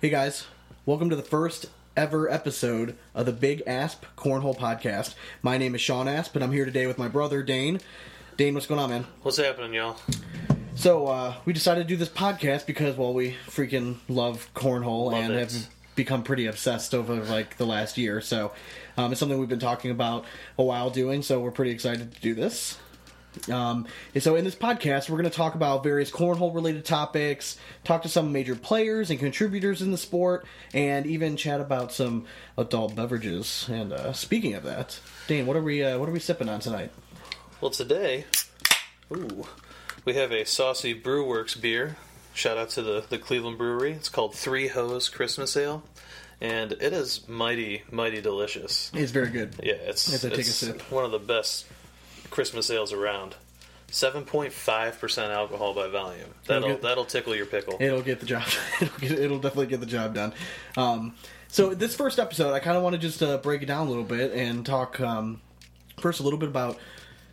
Hey guys, welcome to the first ever episode of the Big Asp Cornhole Podcast. My name is Sean Asp, and I'm here today with my brother Dane. Dane, what's going on, man? What's happening, y'all? So uh, we decided to do this podcast because, well, we freaking love cornhole Love and it. have become pretty obsessed over like the last year. So um, it's something we've been talking about a while doing. So we're pretty excited to do this. Um, and so in this podcast, we're going to talk about various cornhole related topics, talk to some major players and contributors in the sport, and even chat about some adult beverages. And uh, speaking of that, Dane, what are we uh, what are we sipping on tonight? Well, today, ooh, we have a Saucy Brewworks beer. Shout out to the, the Cleveland Brewery. It's called Three Hose Christmas Ale, and it is mighty, mighty delicious. It's very good. Yeah, it's, As I take a it's sip. one of the best Christmas ales around. Seven point five percent alcohol by volume. That'll get- that'll tickle your pickle. It'll get the job. It'll, get, it'll definitely get the job done. Um, so this first episode, I kind of want to just uh, break it down a little bit and talk um, first a little bit about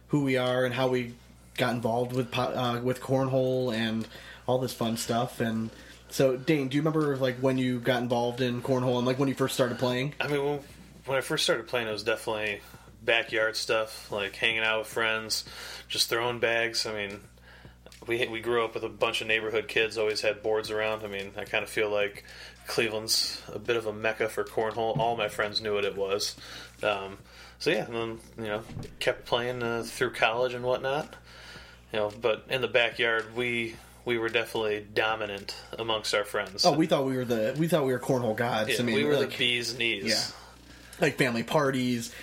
who we are and how we got involved with uh, with cornhole and all this fun stuff. And so, Dane, do you remember like when you got involved in cornhole and like when you first started playing? I mean, when, when I first started playing, it was definitely backyard stuff, like hanging out with friends, just throwing bags. I mean, we we grew up with a bunch of neighborhood kids, always had boards around. I mean, I kind of feel like Cleveland's a bit of a mecca for cornhole. All my friends knew what it was. Um, so yeah, and then you know, kept playing uh, through college and whatnot. You know, but in the backyard, we we were definitely dominant amongst our friends. Oh, we thought we were the we thought we were cornhole gods. Yeah, I mean, we were like, the bees knees. Yeah. like family parties,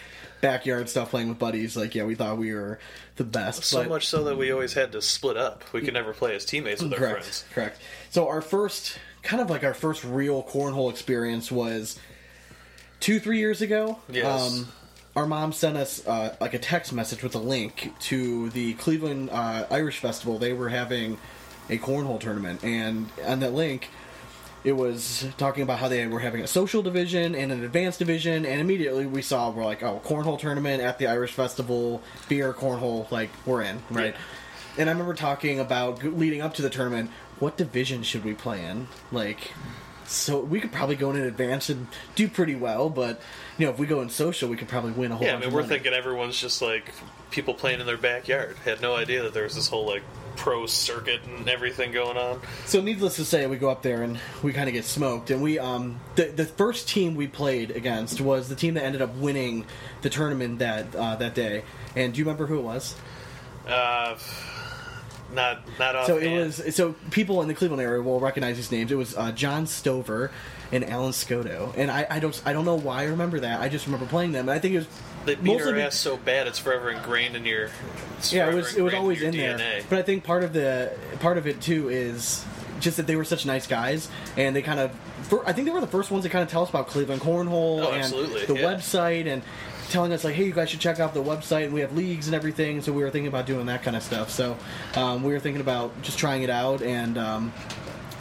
backyard stuff, playing with buddies. Like, yeah, we thought we were the best. So but- much so that we always had to split up. We could never play as teammates with our correct, friends. correct. So our first, kind of like our first real cornhole experience was two, three years ago. Yes. Um, our mom sent us uh, like a text message with a link to the Cleveland uh, Irish Festival. They were having a cornhole tournament, and on that link, it was talking about how they were having a social division and an advanced division, and immediately we saw we're like, oh, cornhole tournament at the Irish Festival, beer cornhole, like we're in, right? And I remember talking about leading up to the tournament, what division should we play in? Like, so we could probably go in advance and do pretty well, but you know, if we go in social, we could probably win a whole. Yeah, I mean, we're money. thinking everyone's just like people playing in their backyard. Had no idea that there was this whole like pro circuit and everything going on. So needless to say, we go up there and we kind of get smoked. And we, um, the the first team we played against was the team that ended up winning the tournament that uh, that day. And do you remember who it was? Uh, not not off. So it was. So people in the Cleveland area will recognize these names. It was uh, John Stover and Alan Scoto. And I, I don't I don't know why I remember that. I just remember playing them. And I think it was They beat mostly our be- ass so bad it's forever ingrained in your. yeah, it was it was always your in there. But I think part of the part of it too is just that they were such nice guys, and they kind of. I think they were the first ones to kind of tell us about Cleveland cornhole Oh, and the yeah. website and telling us like, hey, you guys should check out the website and we have leagues and everything. So we were thinking about doing that kind of stuff. So um, we were thinking about just trying it out and. Um,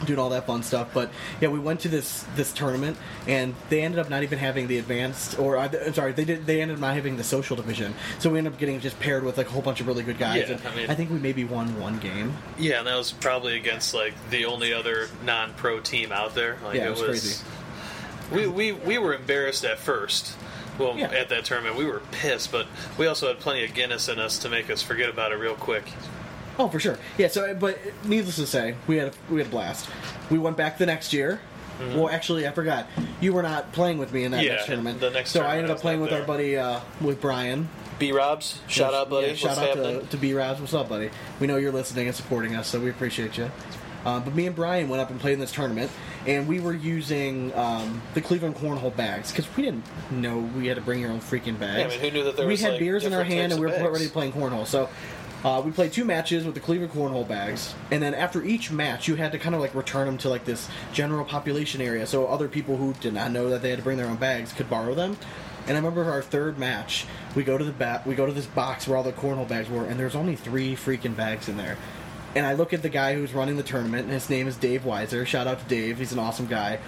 doing all that fun stuff but yeah we went to this this tournament and they ended up not even having the advanced or uh, I'm sorry they did they ended up not having the social division so we ended up getting just paired with like a whole bunch of really good guys Yeah, and I mean- I think we maybe won one game yeah, and that was probably against like the only other non-pro team out there. Like, Yeah, it was crazy. We, we we were embarrassed at first. Well, Yeah. at that tournament, we were pissed, but we also had plenty of Guinness in us to make us forget about it real quick. Oh, for sure. Yeah. So, but needless to say, we had a, we had a blast. We went back the next year. Well, actually, I forgot. You were not playing with me in that Mm-hmm. Yeah, next tournament. the next so I ended up playing not with our buddy uh, with Brian. B Robs, shout out, buddy. Yeah, shout What's out happening? to, to B Rabs. What's up, buddy? We know you're listening and supporting us, so we appreciate you. Um, but me and Brian went up and played in this tournament, and we were using um, the Cleveland cornhole bags because we didn't know we had to bring your own freaking bags. Yeah, I mean, who knew that there we was, had like, beers in our hand, and we were bags? playing cornhole. So uh, we played two matches with the Cleveland cornhole bags, and then after each match, you had to kind of like return them to like this general population area, so other people who did not know that they had to bring their own bags could borrow them. And I remember our third match, we go to the ba- we go to this box where all the cornhole bags were, and there's only three freaking bags in there. And I look at the guy who's running the tournament, and his name is Dave Weiser. Shout out to Dave, he's an awesome guy.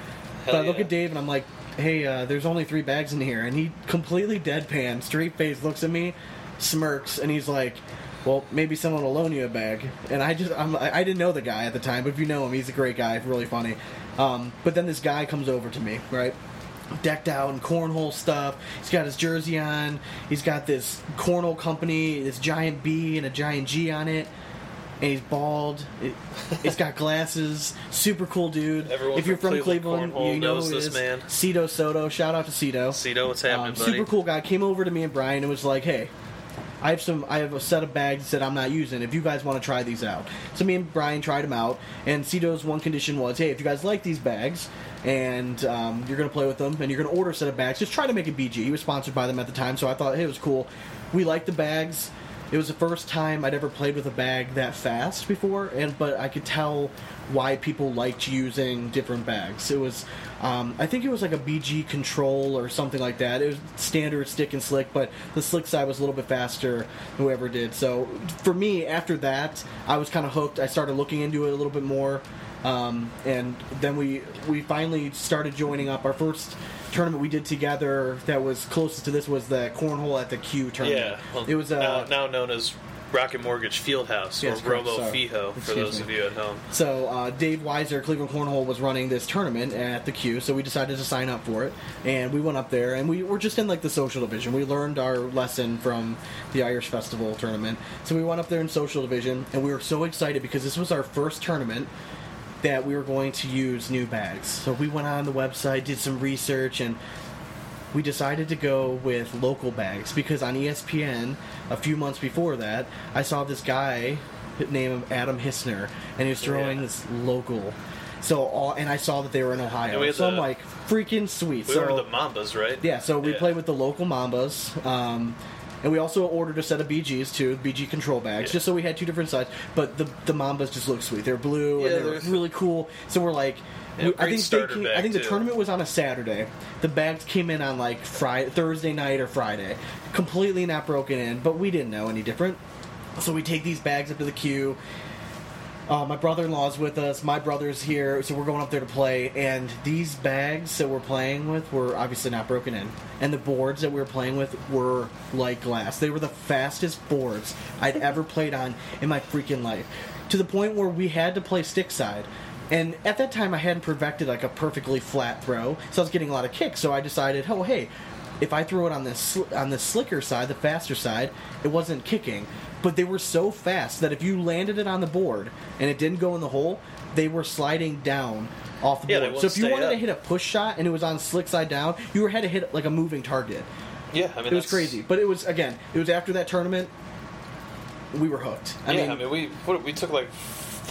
but I look yeah. at Dave and I'm like, "Hey, uh, there's only three bags in here," and he completely deadpan, straight face, looks at me, smirks, and he's like, well, maybe someone will loan you a bag. And I just, I'm, I I didn't know the guy at the time, but if you know him, he's a great guy, really funny. Um, but then this guy comes over to me, right? Decked out in cornhole stuff. He's got his jersey on. He's got this cornhole company, this giant B and a giant G on it. And he's bald. It, he's got glasses. Super cool dude. Everyone if you're from from Cleveland Cleveland, you know knows this is. man. Cito Soto. Shout out to Cito. Cito, what's happening, Um, buddy? super cool guy came over to me and Brian and was like, "Hey, I have some. I have a set of bags that I'm not using. If you guys want to try these out." So me and Brian tried them out, and Cito's one condition was, "Hey, if you guys like these bags." And um, you're gonna play with them, and you're gonna order a set of bags. Just try to make it BG. He was sponsored by them at the time, so I thought, hey, it was cool. We liked the bags. It was the first time I'd ever played with a bag that fast before, and but I could tell why people liked using different bags. It was, um, I think it was like a BG control or something like that. It was standard stick and slick, but the slick side was a little bit faster. Whoever did so, for me after that, I was kind of hooked. I started looking into it a little bit more, um, and then we we finally started joining up. Our first tournament we did together that was closest to this was the cornhole at the Q tournament. yeah, well, it was uh, now, now known as Rocket Mortgage Fieldhouse Yes, or correct, Robo sorry. Fijo for those me. of you at home. So uh, Dave Weiser, Cleveland Cornhole, was running this tournament at the Q, so we decided to sign up for it, and we went up there, and we were just in like the social division. We learned our lesson from the Irish Festival tournament, so we went up there in social division, and we were so excited because this was our first tournament that we were going to use new bags. So we went on the website, did some research, and we decided to go with local bags because on ESPN a few months before that, I saw this guy named Adam Hissner, and he was throwing Yeah. this local. So all, and I saw that they were in Ohio. We so I'm like, freaking sweet. We so were the Mambas, right? yeah, so we Yeah. played with the local Mambas. Um, and we also ordered a set of BGs too, BG control bags, Yeah. just so we had two different sides. But the the Mambas just look sweet. They're blue Yeah, and they're really cool. So we're like, Yeah, we- I think they came, I think the too. tournament was on a Saturday. The bags came in on like Friday, Thursday night or Friday, completely not broken in. But we didn't know any different. So we take these bags up to the Q. Uh, my brother-in-law's with us. My brother's here, so we're going up there to play. And these bags that we're playing with were obviously not broken in, and the boards that we were playing with were like glass. They were the fastest boards I'd ever played on in my freaking life, to the point where we had to play stick side. And at that time, I hadn't perfected like a perfectly flat throw, so I was getting a lot of kicks. So I decided, oh hey, if I throw it on the sl- on the slicker side, the faster side, it wasn't kicking. But they were so fast that if you landed it on the board and it didn't go in the hole, they were sliding down off the Yeah, board. So if you wanted to hit a push shot and it was on slick side down, you were had to hit like a moving target. Yeah, I mean It was crazy. But it was again, it was after that tournament. We were hooked. I yeah, mean, I mean we what, we took like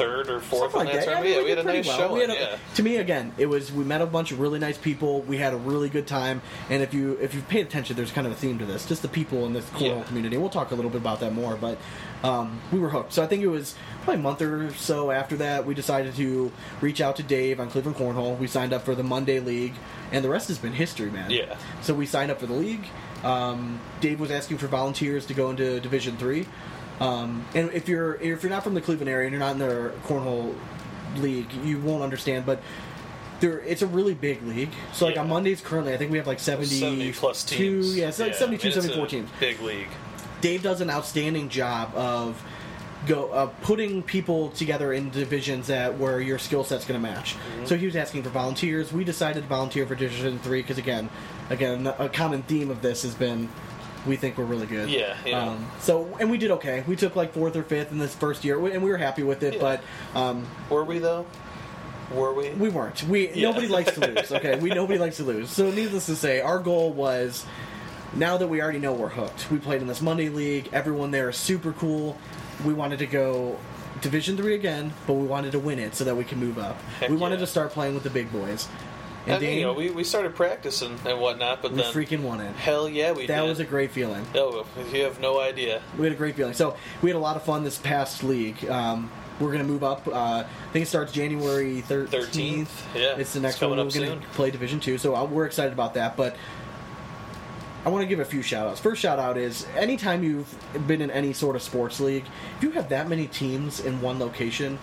third or fourth Something on like that tournament. Yeah, we had a nice well. showing. We had a- yeah. To me, again, it was we met a bunch of really nice people. We had a really good time, and if you if you pay attention, there's kind of a theme to this. Just the people in this cornhole Yeah. community. We'll talk a little bit about that more, but um, we were hooked. So I think it was probably a month or so after that we decided to reach out to Dave on Cleveland Cornhole. We signed up for the Monday League, and the rest has been history, man. Yeah. So we signed up for the league. Um, Dave was asking for volunteers to go into Division Three. Um, and if you're if you're not from the Cleveland area and you're not in the cornhole league, you won't understand. But there, it's a really big league. So like Yeah. on Mondays currently, I think we have like 70, 70 plus teams. Yeah, it's like Yeah, 72, I mean, it's 74 a teams. Big league. Dave does an outstanding job of go of putting people together in divisions that where your skill set's going to match. Mm-hmm. So he was asking for volunteers. We decided to volunteer for Division Three because again, again, a common theme of this has been we think we're really good. Yeah, yeah. Um, so and we did okay. We took like fourth or fifth in this first year, and we were happy with it. Yeah. But um, Were we though? Were we? we weren't. We Yeah. nobody likes to lose. Okay, we nobody likes to lose. So needless to say, our goal was now that we already know we're hooked. We played in this Monday league. Everyone there is super cool. We wanted to go Division three again, but we wanted to win it so that we can move up. Heck we wanted to start playing with the big boys. I And mean, Dane, you know, we, we started practicing and whatnot, but we then freaking won it. hell yeah, we did. That did. was a great feeling. Oh, you have no idea. We had a great feeling. So we had a lot of fun this past league. Um, we're going to move up. Uh, I think it starts January 13th. 13th, yeah. It's the next coming one. We're up going soon. play Division Two. So uh, we're excited about that. But I want to give a few shout outs. First shout out is anytime you've been in any sort of sports league, if you have that many teams in one location,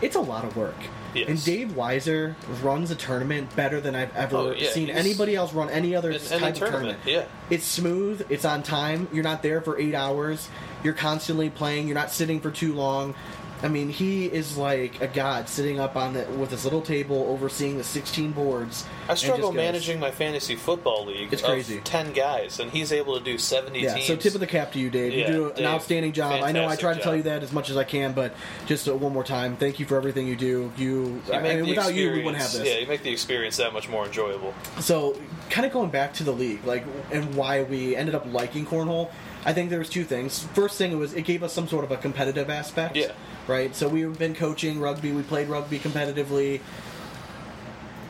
it's a lot of work. Yes. And Dave Weiser runs a tournament better than I've ever Oh, yeah, seen he's- anybody else run any other type any of tournament, tournament. yeah. It's smooth. It's on time. You're not there for eight hours. You're constantly playing. You're not sitting for too long. I mean, he is like a god sitting up on the with his little table, overseeing the 16 boards. I struggle managing my fantasy football league. It's crazy. Ten guys, and he's able to do seventy Yeah, teams. so tip of the cap to you, Dave. Yeah, you do an Dave, outstanding job. I know I try to tell you that as much as I can, but just uh, one more time, thank you for everything you do. You, You I mean, without you, we wouldn't have this. Yeah, you make the experience that much more enjoyable. So, kind of going back to the league, like, and why we ended up liking cornhole. I think there was two things. First thing, it was it gave us some sort of a competitive aspect. Yeah. Right. So we've been coaching rugby. We played rugby competitively.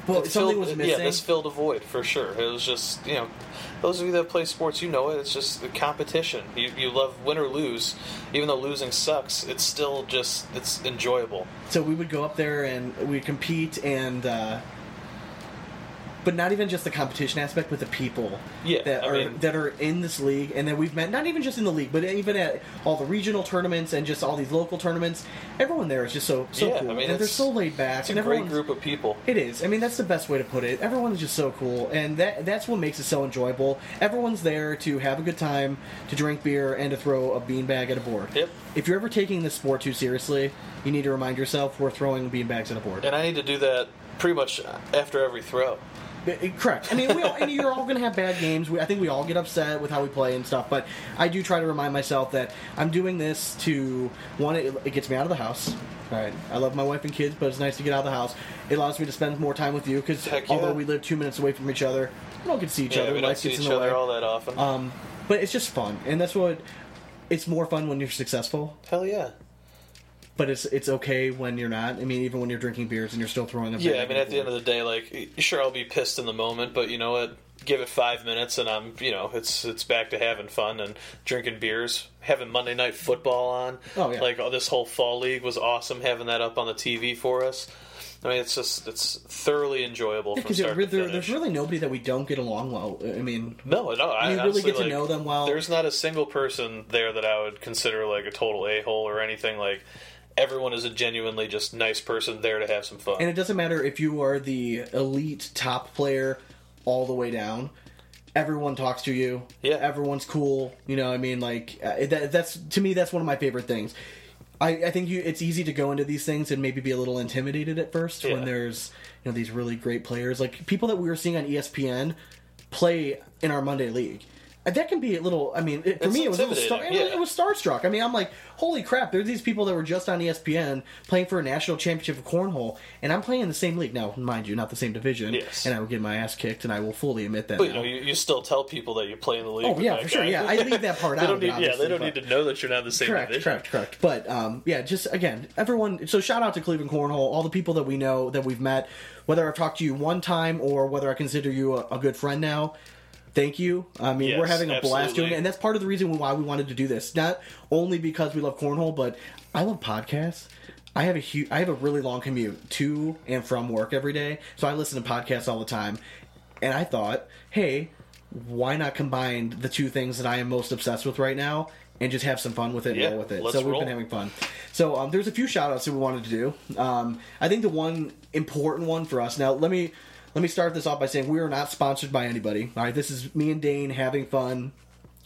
Well, It something filled- was missing. Yeah, this filled a void for sure. It was just you know, those of you that play sports, you know it. It's just the competition. You you love win or lose, even though losing sucks. It's still just it's enjoyable. so we would go up there and we'd compete and uh, but not even just the competition aspect but the people Yeah, that I are mean- that are in this league and then we've met not even just in the league but even at all the regional tournaments and just all these local tournaments everyone there is just so so Yeah, cool I mean, and they're so laid back It's a great group of people. it is. I mean, that's the best way to put it. Everyone is just so cool, and that that's what makes it so enjoyable. Everyone's there to have a good time, to drink beer, and to throw a beanbag at a board. Yep. If you're ever taking this sport too seriously, you need to remind yourself we're throwing beanbags at a board. And I need to do that pretty much after every throw. Correct. I mean, we all, and you're all going to have bad games. We, I think we all get upset with how we play and stuff, but I do try to remind myself that I'm doing this to one. It, it gets me out of the house. Right. I love my wife and kids, but it's nice to get out of the house. It allows me to spend more time with you because Heck yeah. although we live two minutes away from each other, we don't get to see each Yeah, other. we don't Life see gets each in the other way. all that often. Um, but it's just fun, and that's what. It's more fun when you're successful, Hell yeah. But it's it's okay when you're not. I mean, even when you're drinking beers and you're still throwing a. Yeah, I mean, at the end of the day, like, sure, I'll be pissed in the moment, but you know what? Give it five minutes, and I'm, you know, it's it's back to having fun and drinking beers, having Monday night football on. Oh, yeah. Like, oh, this whole fall league was awesome, having that up on the TV for us. I mean, it's just it's thoroughly enjoyable because to there, there's really nobody that we don't get along well. I mean, no, no, I You really get to like, know them well. There's not a single person there that I would consider like a total a hole or anything. Like, everyone is a genuinely just nice person there to have some fun. And it doesn't matter if you are the elite top player all the way down. Everyone talks to you. Yeah. Everyone's cool. You know, I mean, like uh, that, that's to me that's one of my favorite things. I, I think you it's easy to go into these things and maybe be a little intimidated at first Yeah. when there's you know these really great players like people that we were seeing on ESPN play in our Monday league. That can be a little. I mean, it, for It's me, it was a little star, intimidating, it, yeah. was starstruck. I mean, I'm like, holy crap! There's these people that were just on ESPN playing for a national championship of cornhole, and I'm playing in the same league now. Mind you, not the same division. Yes. And I would get my ass kicked, and I will fully admit that. But you know, you, you still tell people that you play in the league. Oh, yeah, for sure, yeah. I leave that part out need, yeah, they don't but- need to know that you're not the same correct, division. correct, correct. But um, yeah, just again, everyone. So shout out to Cleveland Cornhole, all the people that we know that we've met, whether I've talked to you one time or whether I consider you a, a good friend now. Thank you. I mean, Yes, we're having a blast doing it, and that's part of the reason why we wanted to do this. Not only because we love cornhole, but I love podcasts. I have a huge, I have a really long commute to and from work every day, so I listen to podcasts all the time. And I thought, hey, why not combine the two things that I am most obsessed with right now and just have some fun with it and Yeah, roll with it? so we've roll. been having fun. So um, there's a few shout outs that we wanted to do. Um, I think the one important one for us now, let me let me start this off by saying we are not sponsored by anybody. All right, this is me and Dane having fun,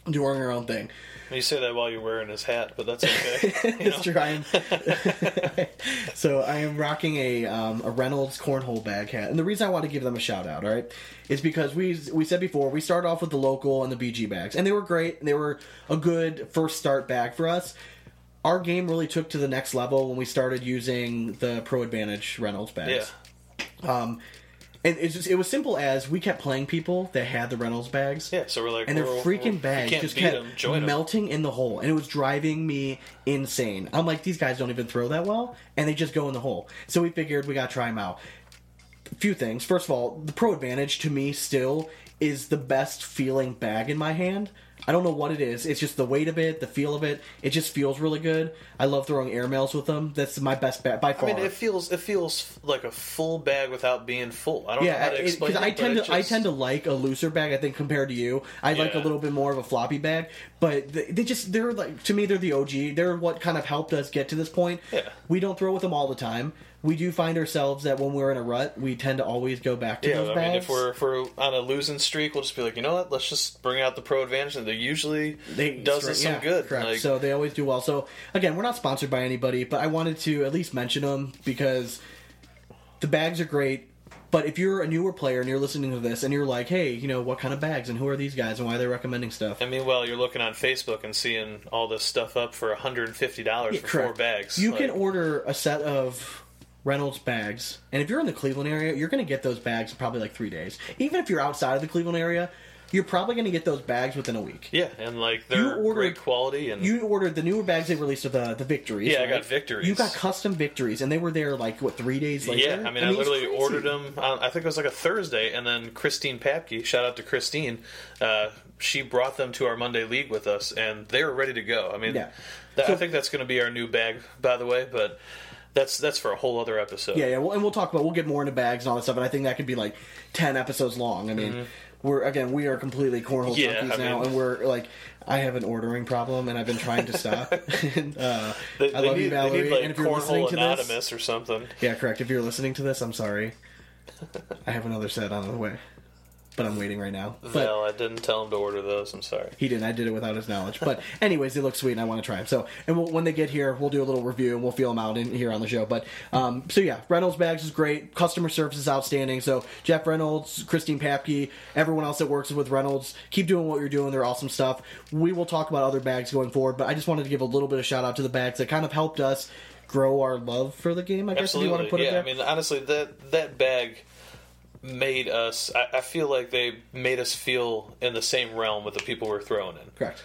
doing our own thing. You say that while you're wearing his hat, but that's okay. It's true. I am. so I am rocking a um, a Reynolds cornhole bag hat, and the reason I want to give them a shout out, all right, is because we we said before we started off with the local and the BG bags, and they were great. And they were a good first start bag for us. Our game really took to the next level when we started using the Pro Advantage Reynolds bags. Yeah. And it's just, it was simple as we kept playing people that had the Reynolds bags. Yeah, so we're like, and their we're- freaking we're- bags just kept kept 'em, join 'em. melting in the hole, and it was driving me insane. I'm like, these guys don't even throw that well, and they just go in the hole. So we figured we got to try them out. A few things. First of all, the Pro Advantage to me still is the best feeling bag in my hand. I don't know what it is. It's just the weight of it, the feel of it. It just feels really good. I love throwing airmails with them. That's my best bag by far. I mean, it feels it feels like a full bag without being full. I don't know Yeah, how to explain because it. I tend it to I tend to like a looser bag. I think compared to you, I like a little bit more of a floppy bag. But they, they just they're like to me they're the OG. They're what kind of helped us get to this point. Yeah. We don't throw with them all the time, we do find ourselves that when we're in a rut, we tend to always go back to Yeah, those I bags. mean, if we're if we're on a losing streak, we'll just be like, you know what? Let's just bring out the Pro Advantage, and they usually they does us some yeah, good. Correct. Like, so they always do well. So again, we're not sponsored by anybody, but I wanted to at least mention them because the bags are great. But if you're a newer player and you're listening to this and you're like, hey, you know, what kind of bags and who are these guys and why they're recommending stuff? I mean, well, you're looking on Facebook and seeing all this stuff up for 150 dollars for four bags. You Like, can order a set of Reynolds bags, and if you're in the Cleveland area, you're going to get those bags in probably like three days. Even if you're outside of the Cleveland area, you're probably going to get those bags within a week. yeah, and like they're You ordered- great quality, and You ordered the newer bags they released with the the victories. Yeah, I got victories. You got custom victories, and they were there like what three days later. yeah, I mean, I, it's literally ordered them. On, I think it was like a Thursday, and then Christine Papke, shout out to Christine, uh, she brought them to our Monday league with us, and they were ready to go. I mean, Yeah. that, So- I think that's going to be our new bag, by the way, but. That's that's for a whole other episode. Yeah, yeah, well, and we'll talk about we'll get more into bags and all that stuff, and I think that could be like ten episodes long. I mean, we're again we are completely cornhole. Yeah, junkies I now, mean- and we're like. I have an ordering problem, and I've been trying to stop. and, uh, They, I love need, you, Valerie. Need like and if you're listening Cornhole to Anonymous this, or something. yeah, correct. If you're listening to this, I'm sorry. I have another set on the way, but I'm waiting right now. But I didn't tell him to order those. I'm sorry. He didn't. I did it without his knowledge. But anyways, they look sweet, and I want to try them. So, and we'll, when they get here, we'll do a little review and we'll feel them out in here on the show. But um, so yeah, Reynolds bags is great. Customer service is outstanding. So Jeff Reynolds, Christine Papke, everyone else that works with Reynolds, keep doing what you're doing. They're awesome stuff. We will talk about other bags going forward, but I just wanted to give a little bit of shout out to the bags that kind of helped us grow our love for the game. I guess if you want to Absolutely. put it yeah, there. I mean, honestly, that that bag made us. I, I feel like they made us feel in the same realm with the people we're throwing in. correct.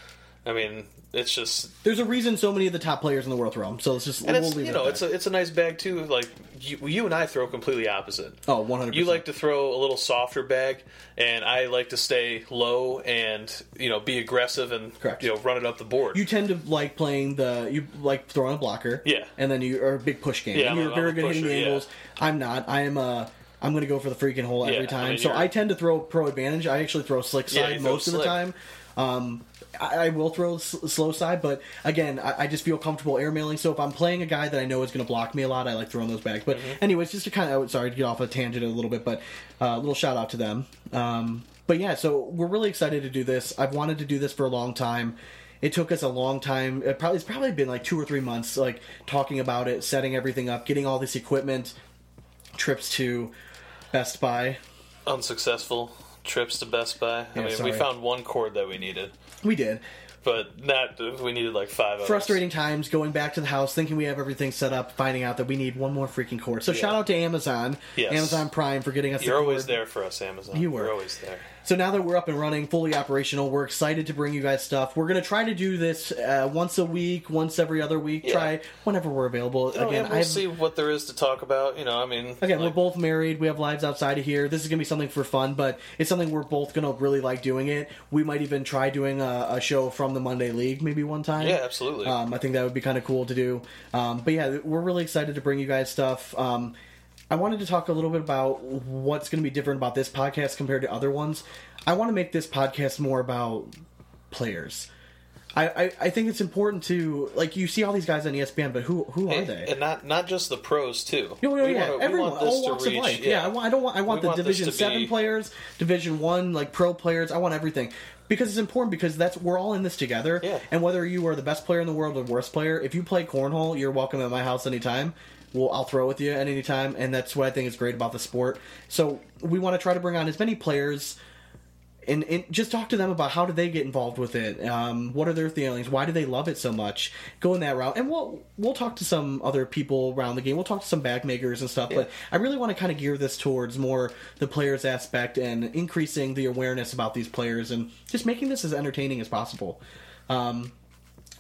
I mean, it's just There's a reason so many of the top players in the world throw them. So let's just and we'll it's you it know it's a it's a nice bag too. Like you, you and I throw completely opposite. oh 100. You like to throw a little softer bag, and I like to stay low and you know be aggressive and Correct. you know run it up the board. you tend to like playing the you like throwing a blocker Yeah. and then you are a big push game Yeah, you're a- very I'm good hitting the pusher, yeah. angles i'm not i am a i'm going to go for the freaking hole Yeah, every I time mean, so you're- i tend to throw pro advantage i actually throw slick side throw most of the time um I, I will throw s- slow side, but again, I, I just feel comfortable airmailing. So if I'm playing a guy that I know is going to block me a lot, I like throwing those bags. But Mm-hmm. anyways, just to kind of sorry to get off a tangent a little bit, but uh, a little shout out to them. Um, but yeah, so we're really excited to do this. I've wanted to do this for a long time. It took us a long time. It probably it's probably been like two or three months, like talking about it, setting everything up, getting all this equipment, trips to Best Buy. Unsuccessful trips to Best Buy. I Yeah, mean, sorry. we found one cord that we needed, We did. But not we needed like five. others. frustrating times going back to the house thinking we have everything set up finding out that we need one more freaking cord so shout out to amazon Yes. amazon prime for getting us You're the always there for us, Amazon. You were. You're always there. so now that we're up and running fully operational we're excited to bring you guys stuff we're going to try to do this uh, once a week once every other week Yeah. try whenever we're available Oh, again we'll I've, see what there is to talk about. You know, I mean, Again, like, we're both married. We have lives outside of here. This is going to be something for fun, but it's something we're both going to really like doing it. We might even try doing a, a show from the Monday League maybe one time. Yeah, absolutely. Um, I think that would be kind of cool to do. Um, but yeah, we're really excited to bring you guys stuff. Um, I wanted to talk a little bit about what's going to be different about this podcast compared to other ones. I want to make this podcast more about players. I, I, I think it's important to like you see all these guys on ESPN, but who who are and, they? and not not just the pros too. Yeah, yeah, We yeah. wanna- Everyone, all walks reach- of life. Yeah, I want. I don't want. I want We the want Division Seven be- players, Division One, like pro players. I want everything because it's important because that's we're all in this together. Yeah. And whether you are the best player in the world or worst player, if you play cornhole, you're welcome at my house anytime. Well, I'll throw with you at any time, and that's what I think is great about the sport. So we want to try to bring on as many players and, and just talk to them about how do they get involved with it um, what are their feelings why do they love it so much go in that route and we'll we'll talk to some other people around the game we'll talk to some bag makers and stuff but i really want to kind of gear this towards more the players aspect and increasing the awareness about these players and just making this as entertaining as possible. Um,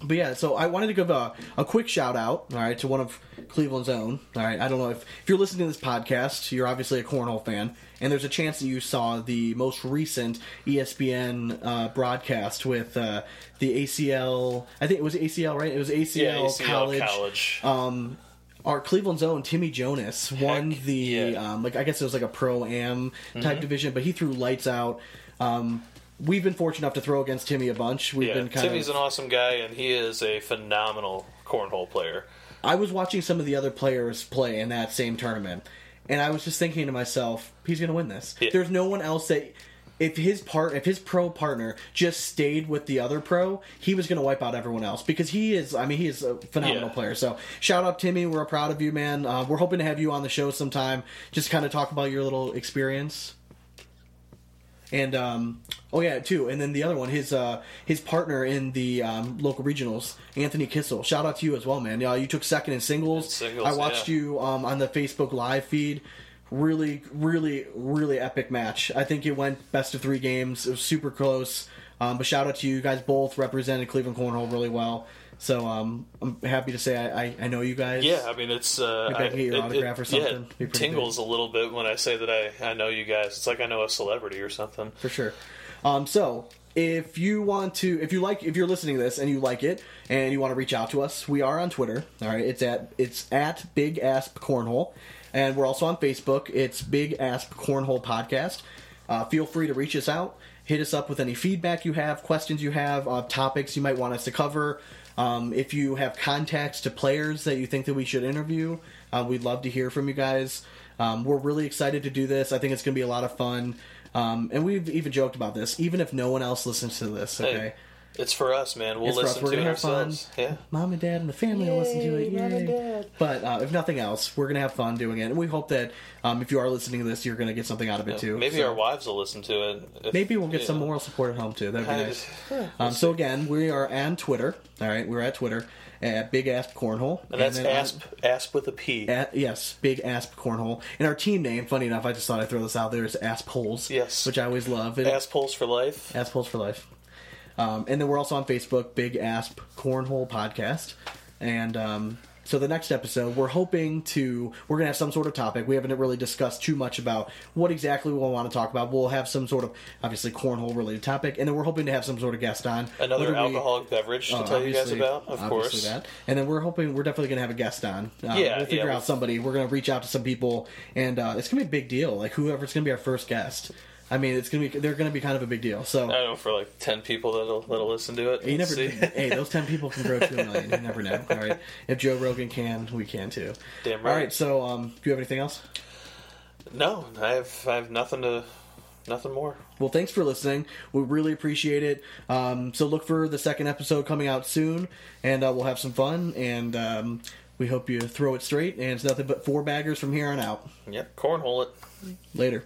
but yeah, so I wanted to give a, a quick shout out, all right, to one of Cleveland's own. All right, I don't know if, if you're listening to this podcast, you're obviously a cornhole fan, and there's a chance that you saw the most recent ESPN uh, broadcast with uh, the ACL. I think it was ACL, right? It was ACL, Yeah, ACL college. college. Um, our Cleveland's own Timmy Jonas won Heck, the yeah. Mm-hmm. um, like I guess it was like a pro am type division, but he threw lights out. Um, we've been fortunate enough to throw against Timmy a bunch. We've yeah, been kind Timmy's of an awesome guy, and he is a phenomenal cornhole player. I was watching some of the other players play in that same tournament, and I was just thinking to myself, he's going to win this. Yeah. There's no one else that. If his part, if his pro partner just stayed with the other pro, he was going to wipe out everyone else because he is. I mean, he is a phenomenal Yeah. player. So shout out Timmy, we're proud of you, man. Uh, we're hoping to have you on the show sometime, just kind of talk about your little experience. And um, oh yeah, too. And then the other one, his uh, his partner in the um, local regionals, Anthony Kissel. Shout out to you as well, man. Yeah, you took second in singles. In singles, I watched yeah. you um, on the Facebook live feed. Really, really, really epic match. I think it went best of three games. It was super close. Um, but shout out to you, you guys both represented Cleveland Cornhole really well. So um, I'm happy to say I, I, I know you guys. Yeah, I mean it's. Uh, Maybe I can get your it- autograph or it- something. Yeah, pretty tingles a little bit when I say that I I know you guys. It's like I know a celebrity or something. for sure. Um, so if you want to, if you like, if you're listening to this and you like it and you want to reach out to us, we are on Twitter. All right, it's at it's at Big Asp Cornhole, and we're also on Facebook. It's Big Asp Cornhole Podcast. Uh, feel free to reach us out. Hit us up with any feedback you have, questions you have, uh, topics you might want us to cover. Um, if you have contacts to players that you think that we should interview, uh, we'd love to hear from you guys. Um, we're really excited to do this. I think it's going to be a lot of fun. Um, and we've even joked about this. Even if no one else listens to this, okay, it's for us, man. We'll it's for us. listen We're to gonna it have fun. Yeah. Mom and dad and the family will listen to it. Yay, Mom and Dad. But uh, if nothing else, we're gonna have fun doing it, and we hope that um, if you are listening to this, you're gonna get something out of it too. Maybe So our wives will listen to it. if- maybe we'll get some know. moral support at home too. That'd be I nice. just- Um, so again, we are on Twitter. All right, we're at Twitter at Big Asp Cornhole, And that's then on- asp asp with a p. At, yes, Big Asp Cornhole. And our team name, funny enough, I just thought I'd throw this out there, is Asp Holes. Yes. Which I always love. It, Asp holes for life. Asp Holes for Life. Um, and then we're also on Facebook, Big Asp Cornhole Podcast. And um, so the next episode, we're hoping to, we're going to have some sort of topic. We haven't really discussed too much about what exactly we'll want to talk about. We'll have some sort of, obviously, cornhole related topic. And then we're hoping to have some sort of guest on. Another we- alcoholic beverage to Oh, tell you guys about, of course. That. And then we're hoping we're definitely going to have a guest on. Uh, Yeah, we'll figure yeah, out somebody. We're going to reach out to some people, and uh, it's going to be a big deal. Like whoever's going to be our first guest. I mean, it's to be they're going to be kind of a big deal. So I don't know for like ten people that'll that'll listen to it. you never. see. hey, those ten people can grow to a million. You never know. All right. If Joe Rogan can, we can too. Damn right. All right. right. So, um, do you have anything else? No, I have I have nothing to nothing more. Well, thanks for listening. We really appreciate it. Um, so look for the second episode coming out soon, and uh, we'll have some fun. And um, we hope you throw it straight. And it's nothing but four baggers from here on out. Yep, cornhole it. Later.